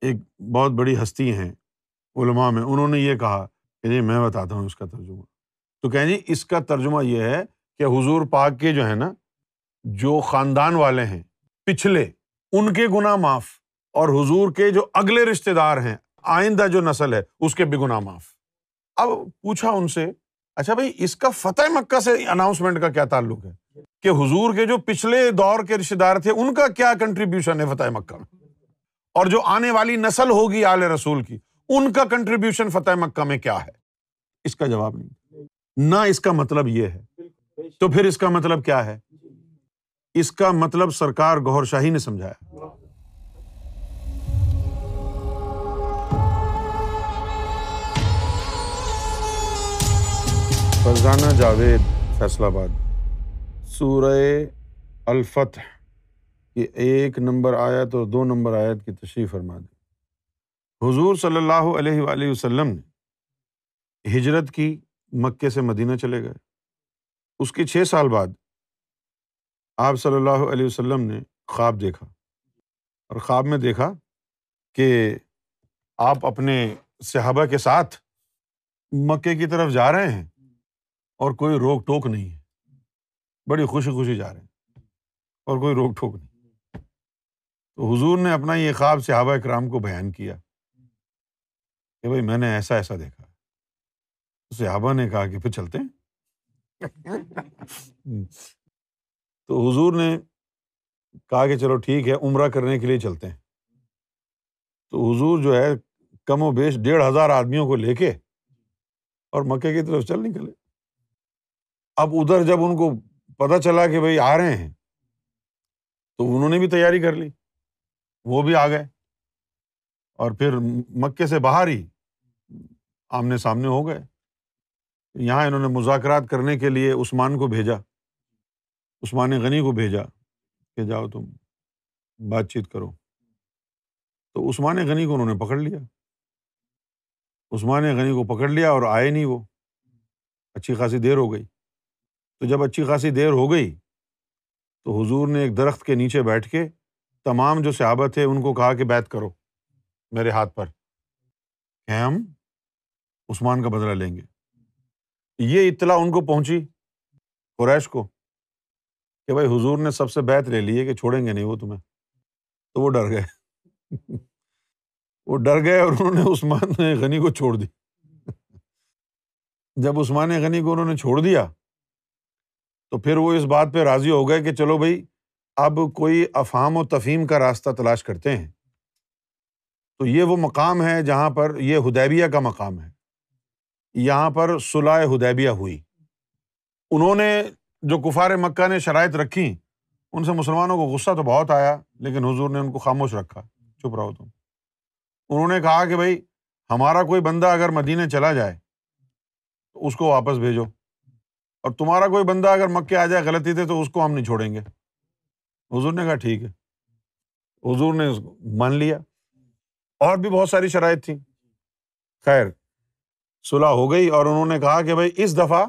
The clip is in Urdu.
ایک بہت بڑی ہستی ہیں علماء میں۔ انہوں نے یہ کہا کہ جی میں بتاتا ہوں اس کا ترجمہ۔ تو کہیں جی اس کا ترجمہ یہ ہے کہ حضور پاک کے جو ہے نا، جو خاندان والے ہیں، پچھلے، ان کے گناہ معاف اور حضور کے جو اگلے رشتے دار ہیں، آئندہ جو نسل ہے، اس کے بھی گناہ معاف۔ اب پوچھا ان سے اچھا بھائی، اس کا فتح مکہ سے اناؤنسمنٹ کا کیا تعلق ہے؟ کہ حضور کے جو پچھلے دور کے رشتے دار تھے، ان کا کیا کنٹریبیوشن ہے فتح مکہ میں؟ اور جو آنے والی نسل ہوگی آل رسول کی، ان کا کنٹریبیوشن فتح مکہ میں کیا ہے؟ اس کا جواب نہیں۔ نہ اس کا مطلب یہ ہے۔ تو پھر اس کا مطلب کیا ہے؟ اس کا مطلب سرکار گور شاہی نے سمجھایا۔ فرزانہ جاوید فیصلہ آباد۔ سورہ الفتح۔ کی ایک نمبر آیت اور دو نمبر آیت کی تشریح فرما دی حضور صلی اللہ علیہ وآلہ وسلم نے ہجرت کی، مکے سے مدینہ چلے گئے۔ اس کے چھ سال بعد آپ صلی اللہ علیہ وسلم نے خواب دیکھا۔ اور خواب میں دیکھا کہ آپ اپنے صحابہ کے ساتھ مکے کی طرف جا رہے ہیں اور کوئی روک ٹوک نہیں ہے۔ بڑی خوشی خوشی جا رہے ہیں اور کوئی روک ٹوک نہیں۔ تو حضور نے اپنا یہ خواب صحابہ اکرام کو بیان کیا کہ بھائی میں نے ایسا ایسا دیکھا۔ صحابہ نے کہا کہ پھر چلتے ہیں۔ تو حضور نے کہا کہ چلو ٹھیک ہے، عمرہ کرنے کے لیے چلتے ہیں۔ تو حضور جو ہے کم و بیش ڈیڑھ ہزار آدمیوں کو لے کے اور مکے کی طرف چل نکلے۔ اب ادھر جب ان کو پتہ چلا کہ بھائی آ رہے ہیں، تو انہوں نے بھی تیاری کر لی۔ وہ بھی آ گئے۔ اور پھر مکے سے باہر ہی آمنے سامنے ہو گئے۔ یہاں انہوں نے مذاکرات کرنے کے لیے عثمان کو بھیجا۔ عثمان غنی کو بھیجا کہ جاؤ تم، بات چیت کرو۔ تو عثمان غنی کو انہوں نے پکڑ لیا۔ عثمان غنی کو پکڑ لیا اور آئے نہیں وہ۔ اچھی خاصی دیر ہو گئی۔ تو جب اچھی خاصی دیر ہو گئی تو حضور نے ایک درخت کے نیچے بیٹھ کے تمام جو صحابہ تھے ان کو کہا کہ بیت کرو میرے ہاتھ پر۔ کہ ہم عثمان کا بدلا لیں گے۔ یہ اطلاع ان کو پہنچی، قریش کو، کہ بھائی حضور نے سب سے بیت لے لی ہے کہ چھوڑیں گے نہیں وہ تمہیں۔ تو وہ ڈر گئے۔ وہ ڈر گئے اور انہوں نے عثمان غنی کو چھوڑ دی۔ جب عثمان غنی کو انہوں نے چھوڑ دیا، تو پھر وہ اس بات پہ راضی ہو گئے کہ چلو بھائی اب کوئی افہام و تفہیم کا راستہ تلاش کرتے ہیں۔ تو یہ وہ مقام ہے جہاں پر یہ ہدیبیہ کا مقام ہے۔ یہاں پر صلاح ہدیبیہ ہوئی۔ انہوں نے جو کفار مکہ نے شرائط رکھی، ان سے مسلمانوں کو غصہ تو بہت آیا، لیکن حضور نے ان کو خاموش رکھا۔ چپ رہو تم۔ انہوں نے کہا کہ بھائی، ہمارا کوئی بندہ اگر مدینے چلا جائے تو اس کو واپس بھیجو۔ اور تمہارا کوئی بندہ اگر مکے آ جائے غلطی تھے تو اس کو ہم نہیں چھوڑیں گے۔ حضور نے کہا ٹھیک ہے۔ حضور نے مان لیا۔ اور بھی بہت ساری شرائط تھیں۔ خیر صلاح ہو گئی اور انہوں نے کہا کہ بھائی اس دفعہ